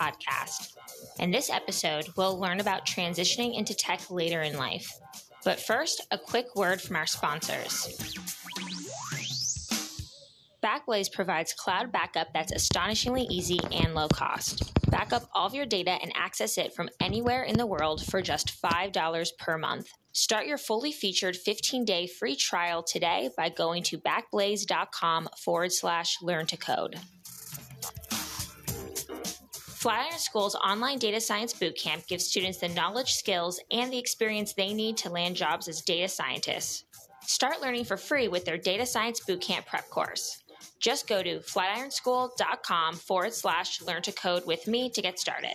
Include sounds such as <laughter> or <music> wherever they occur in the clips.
podcast. In this episode, we'll learn about transitioning into tech later in life. But first, a quick word from our sponsors. Backblaze provides cloud backup that's astonishingly easy and low cost. Backup all of your data and access it from anywhere in the world for just $5 per month. Start your fully featured 15 day free trial today by going to backblaze.com forward slash learn to code. Flatiron School's online data science bootcamp gives students the knowledge, skills, and the experience they need to land jobs as data scientists. Start learning for free with their data science bootcamp prep course. Just go to flatironschool.com forward slash learn to code with me to get started.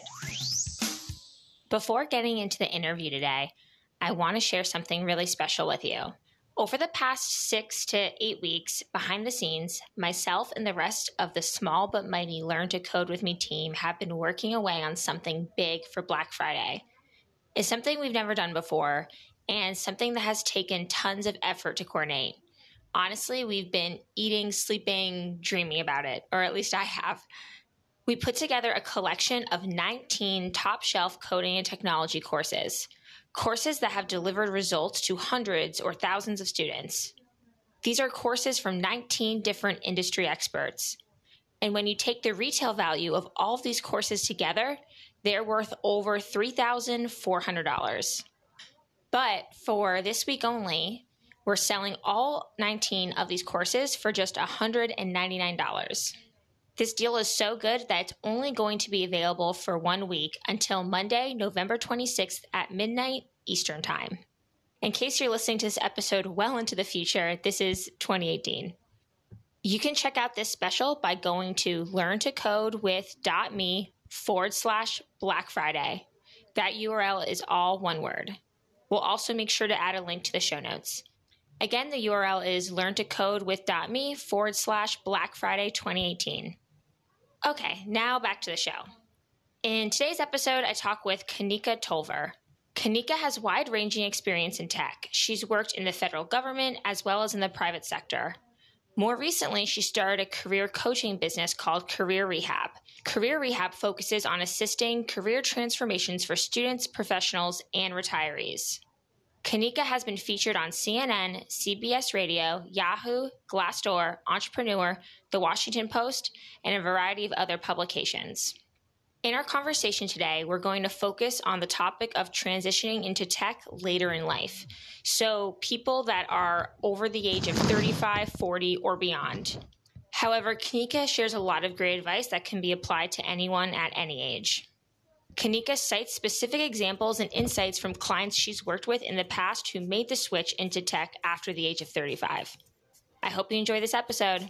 Before getting into the interview today, I want to share something really special with you. Over the past six to eight weeks behind the scenes, myself and the rest of the small but mighty Learn to Code with Me team have been working away on something big for Black Friday. It's something we've never done before and something that has taken tons of effort to coordinate honestly, we've been eating, sleeping, dreaming about it, or at least I have. We put together a collection of 19 top shelf coding and technology courses, courses that have delivered results to hundreds or thousands of students. These are courses from 19 different industry experts. And when you take the retail value of all of these courses together, they're worth over $3,400. But for this week only, we're selling all 19 of these courses for just $199. This deal is so good that it's only going to be available for one week until Monday, November 26th at midnight Eastern Time. In case you're listening to this episode well into the future, this is 2018. You can check out this special by going to learntocodewith.me forward slash Black Friday. That URL is all one word. We'll also make sure to add a link to the show notes. Again, the URL is learntocodewith.me forward slash Black Friday 2018. Okay, now back to the show. In today's episode, I talk with Kanika Tolver. Kanika has wide ranging experience in tech. She's worked in the federal government as well as in the private sector. More recently, she started a career coaching business called Career Rehab. Career Rehab focuses on assisting career transformations for students, professionals, and retirees. Kanika has been featured on CNN, CBS Radio, Yahoo, Glassdoor, Entrepreneur, The Washington Post, and a variety of other publications. In our conversation today, we're going to focus on the topic of transitioning into tech later in life. So, people that are over the age of 35, 40, or beyond. However, Kanika shares a lot of great advice that can be applied to anyone at any age. Kanika cites specific examples and insights from clients she's worked with in the past who made the switch into tech after the age of 35. I hope you enjoy this episode.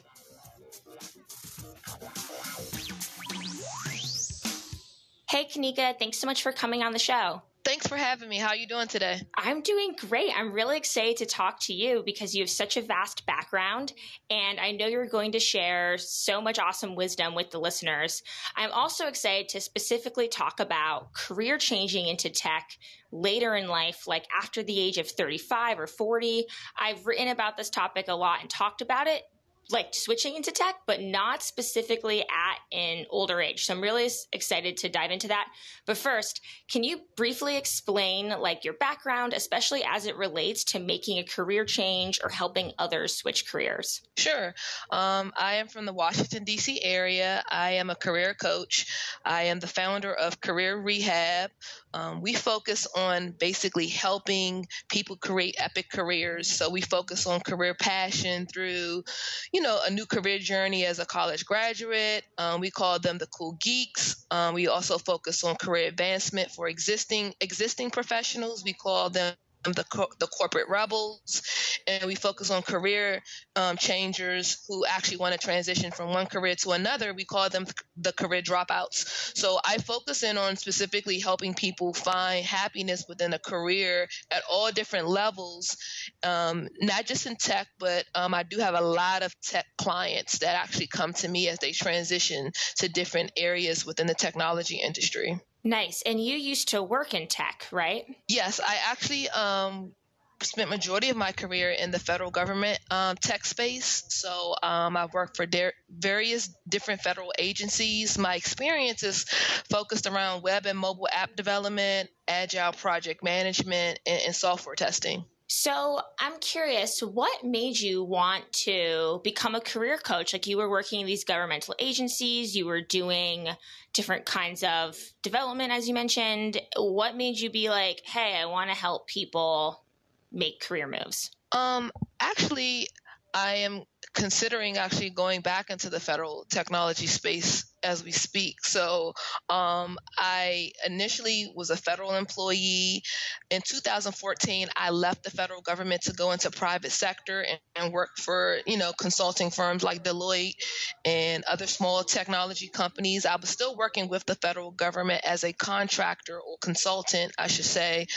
Hey, Kanika, thanks so much for coming on the show. Thanks for having me. How are you doing today? I'm doing great. I'm really excited to talk to you because you have such a vast background, and I know you're going to share so much awesome wisdom with the listeners. I'm also excited to specifically talk about career changing into tech later in life, like after the age of 35 or 40. I've written about this topic a lot and talked about it like switching into tech, but not specifically at an older age. So I'm really excited to dive into that. But first, can you briefly explain like your background, especially as it relates to making a career change or helping others switch careers? Sure. Um, I am from the Washington, D.C. area. I am a career coach. I am the founder of Career Rehab. Um, we focus on basically helping people create epic careers. So we focus on career passion through, you know, a new career journey as a college graduate. Um, we call them the cool geeks. Um, we also focus on career advancement for existing existing professionals. We call them the, co- the corporate rebels, and we focus on career um, changers who actually want to transition from one career to another. We call them the career dropouts. So I focus in on specifically helping people find happiness within a career at all different levels, um, not just in tech, but um, I do have a lot of tech clients that actually come to me as they transition to different areas within the technology industry. Nice. And you used to work in tech, right? Yes, I actually um, spent majority of my career in the federal government um, tech space. So um, I've worked for various different federal agencies. My experience is focused around web and mobile app development, agile project management, and, and software testing. So I'm curious, what made you want to become a career coach? Like you were working in these governmental agencies, you were doing different kinds of development, as you mentioned. What made you be like, hey, I want to help people make career moves? Um, actually, I am considering actually going back into the federal technology space as we speak. So um, I initially was a federal employee. In 2014, I left the federal government to go into private sector and, and work for you know consulting firms like Deloitte and other small technology companies. I was still working with the federal government as a contractor or consultant, I should say.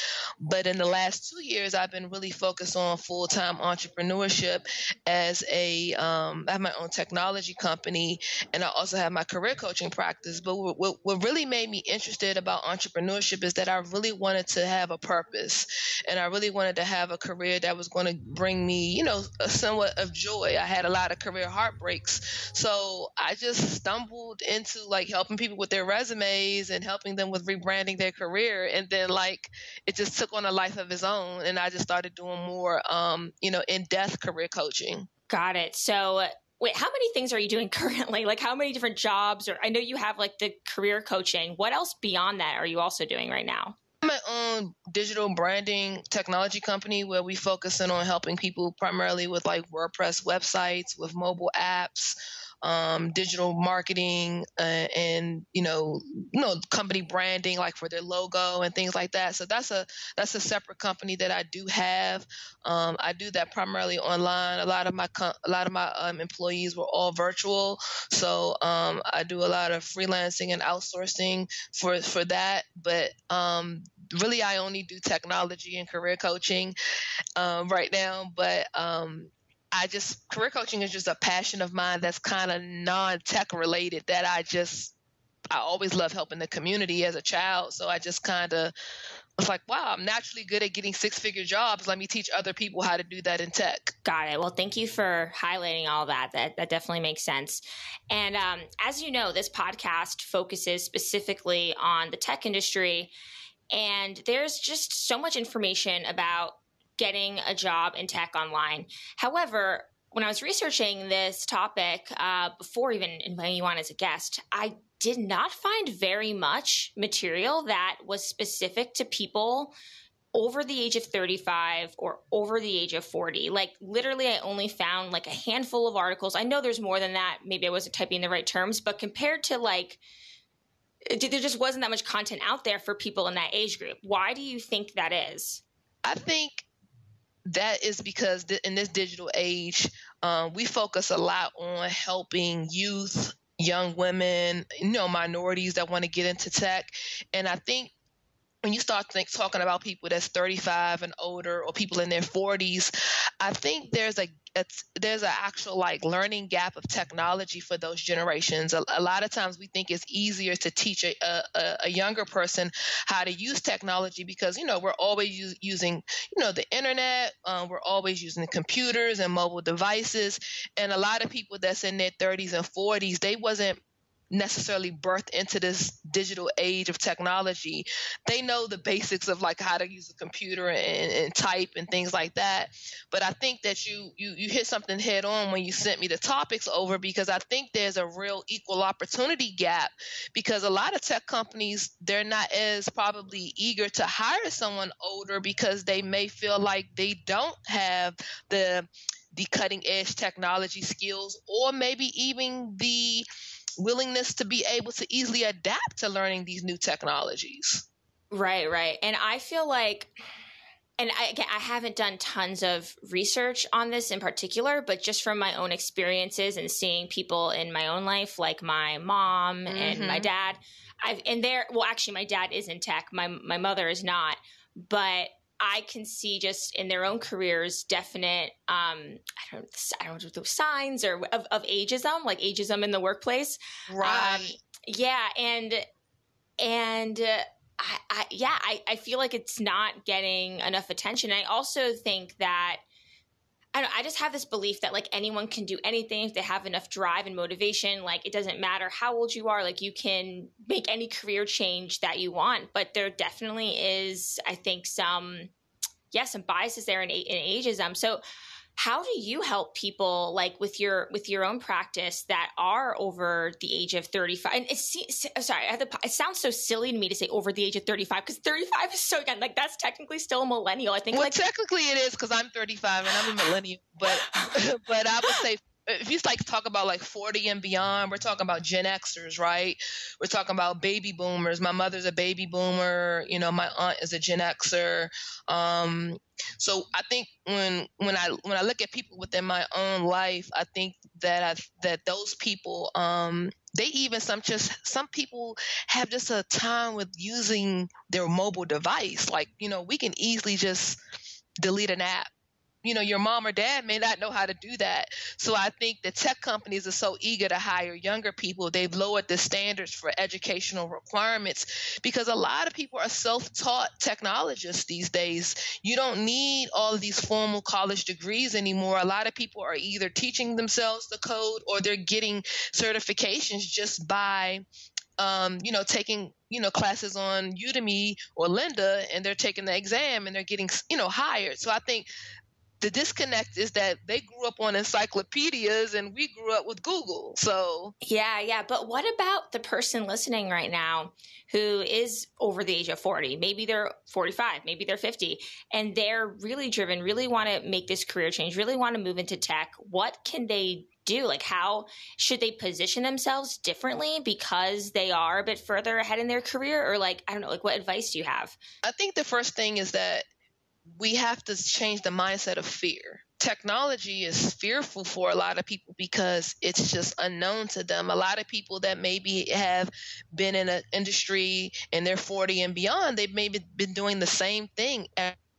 But in the last two years, I've been really focused on full time entrepreneurship as a um, I have my own technology company, and I also have my career coaching practice. But what, what really made me interested about entrepreneurship is that I really wanted to have a purpose and I really wanted to have a career that was going to bring me, you know, a somewhat of joy. I had a lot of career heartbreaks. So I just stumbled into like helping people with their resumes and helping them with rebranding their career. And then like it just took on a life of its own. And I just started doing more, um, you know, in depth career coaching. Got it. So wait, how many things are you doing <laughs> currently? Like how many different jobs or I know you have like the career coaching. What else beyond that are you also doing right now? my own digital branding technology company where we focus in on helping people primarily with like WordPress websites, with mobile apps, um, digital marketing uh, and you know you know company branding like for their logo and things like that. So that's a that's a separate company that i do have. Um, i do that primarily online. A lot of my co- a lot of my um, employees were all virtual. So um, i do a lot of freelancing and outsourcing for for that. But um, really i only do technology and career coaching um, right now. But um, I just career coaching is just a passion of mine that's kind of non-tech related that I just I always love helping the community as a child. So I just kind of was like, wow, I'm naturally good at getting six figure jobs. Let me teach other people how to do that in tech. Got it. Well, thank you for highlighting all that. That, that definitely makes sense. And um, as you know, this podcast focuses specifically on the tech industry. And there's just so much information about getting a job in tech online. However, when I was researching this topic uh, before even inviting you on as a guest, I did not find very much material that was specific to people over the age of 35 or over the age of 40. Like literally I only found like a handful of articles. I know there's more than that. Maybe I wasn't typing the right terms, but compared to like there just wasn't that much content out there for people in that age group. Why do you think that is? I think that is because in this digital age, um, we focus a lot on helping youth, young women, you know, minorities that want to get into tech. And I think when you start think, talking about people that's 35 and older or people in their 40s, I think there's a there's an actual like learning gap of technology for those generations. A, a lot of times we think it's easier to teach a, a, a, younger person how to use technology because you know we're always using you know the internet, um, we're always using computers and mobile devices, and a lot of people that's in their 30s and 40s they wasn't necessarily birthed into this digital age of technology. They know the basics of like how to use a computer and, and, type and things like that. But I think that you, you you hit something head on when you sent me the topics over because I think there's a real equal opportunity gap because a lot of tech companies they're not as probably eager to hire someone older because they may feel like they don't have the the cutting edge technology skills or maybe even the willingness to be able to easily adapt to learning these new technologies. Right, right. And I feel like and I, again, I haven't done tons of research on this in particular, but just from my own experiences and seeing people in my own life, like my mom mm-hmm. and my mm-hmm. dad, I've and there. Well, actually, my dad is in tech. My my mother is not, but I can see just in their own careers definite um, I don't I don't know those signs or of, of ageism, like ageism in the workplace. Right. Um, yeah, and and uh, I, I yeah, I, I feel like it's not getting enough attention. I also think that I, I just have this belief that like anyone can do anything if they have enough drive and motivation. Like it doesn't matter how old you are, like you can make any career change that you want. But there definitely is, I think, some yeah, some biases there in, in ageism. So how do you help people like with your with your own practice that are over the age of 35 and it's oh, sorry the, it sounds so silly to me to say over the age of 35 because 35 is so young. Like that's technically still a millennial. I think well like technically it is because i'm 35 and i'm a millennial but <laughs> but i would say if you like talk about like 40 and beyond, we're talking about Gen Xers, right? We're talking about baby boomers. My mother's a baby boomer. You know, my aunt is a Gen Xer. Um, so I think when when I when I look at people within my own life, I think that I, that those people, um, they even some just some people have just a time with using their mobile device. Like you know, we can easily just delete an app you know your mom or dad may not know how to do that. So i think the tech companies are so eager to hire younger people. They've lowered the standards for educational requirements because a lot of people are self-taught technologists these days. You don't need all of these formal college degrees anymore. A lot of people are either teaching themselves the code or they're getting certifications just by um, you know, taking, you know, classes on Udemy or Lynda and they're taking the exam and they're getting, you know, hired. So I think the disconnect is that they grew up on encyclopedias and we grew up with Google. So, yeah, yeah. But what about the person listening right now who is over the age of 40? Maybe they're 45, maybe they're 50, and they're really driven, really want to make this career change, really want to move into tech. What can they do? Like, how should they position themselves differently because they are a bit further ahead in their career? Or, like, I don't know, like, what advice do you have? I think the first thing is that we have to change the mindset of fear. Technology is fearful for a lot of people because it's just unknown to them. A lot of people that maybe have been in an industry and they're 40 and beyond, they've maybe been doing the same thing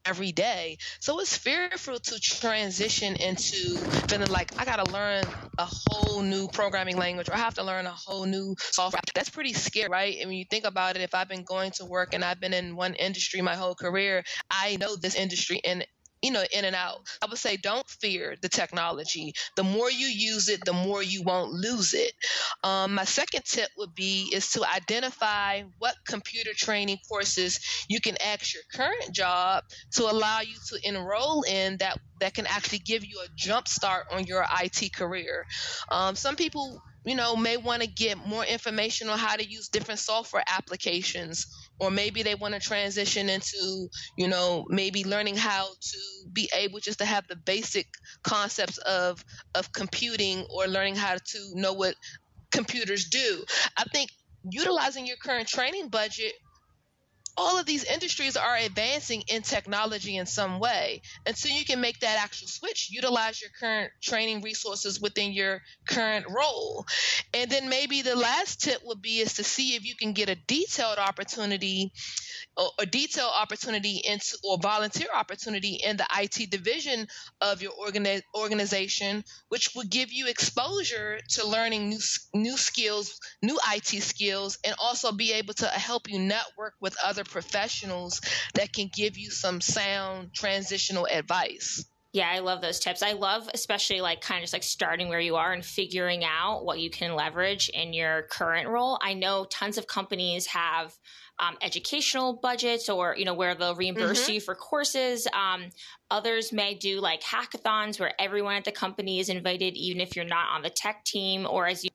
every day. So it's fearful to transition into feeling like I got to learn a whole new programming language or I have to learn a whole new software. That's pretty scary, right? And when you think about it, if I've been going to work and I've been in one industry my whole career, I know this industry and you know, in and out. I would say don't fear the technology. The more you use it, the more you won't lose it. Um, my second tip would be is to identify what computer training courses you can ask your current job to allow you to enroll in that that can actually give you a jump start on your IT career. Um, some people you know, may want to get more information on how to use different software applications, or maybe they want to transition into, you know, maybe learning how to be able just to have the basic concepts of of computing, or learning how to know what computers do. I think utilizing your current training budget all of these industries are advancing in technology in some way. And so you can make that actual switch, utilize your current training resources within your current role. And then maybe the last tip would be is to see if you can get a detailed opportunity a detail opportunity into or volunteer opportunity in the IT division of your organi- organization, which will give you exposure to learning new new skills, new IT skills, and also be able to help you network with other professionals that can give you some sound transitional advice. Yeah, I love those tips. I love especially like kind of just like starting where you are and figuring out what you can leverage in your current role. I know tons of companies have um, educational budgets or you know where they'll reimburse mm-hmm. you for courses um, others may do like hackathons where everyone at the company is invited even if you're not on the tech team or as you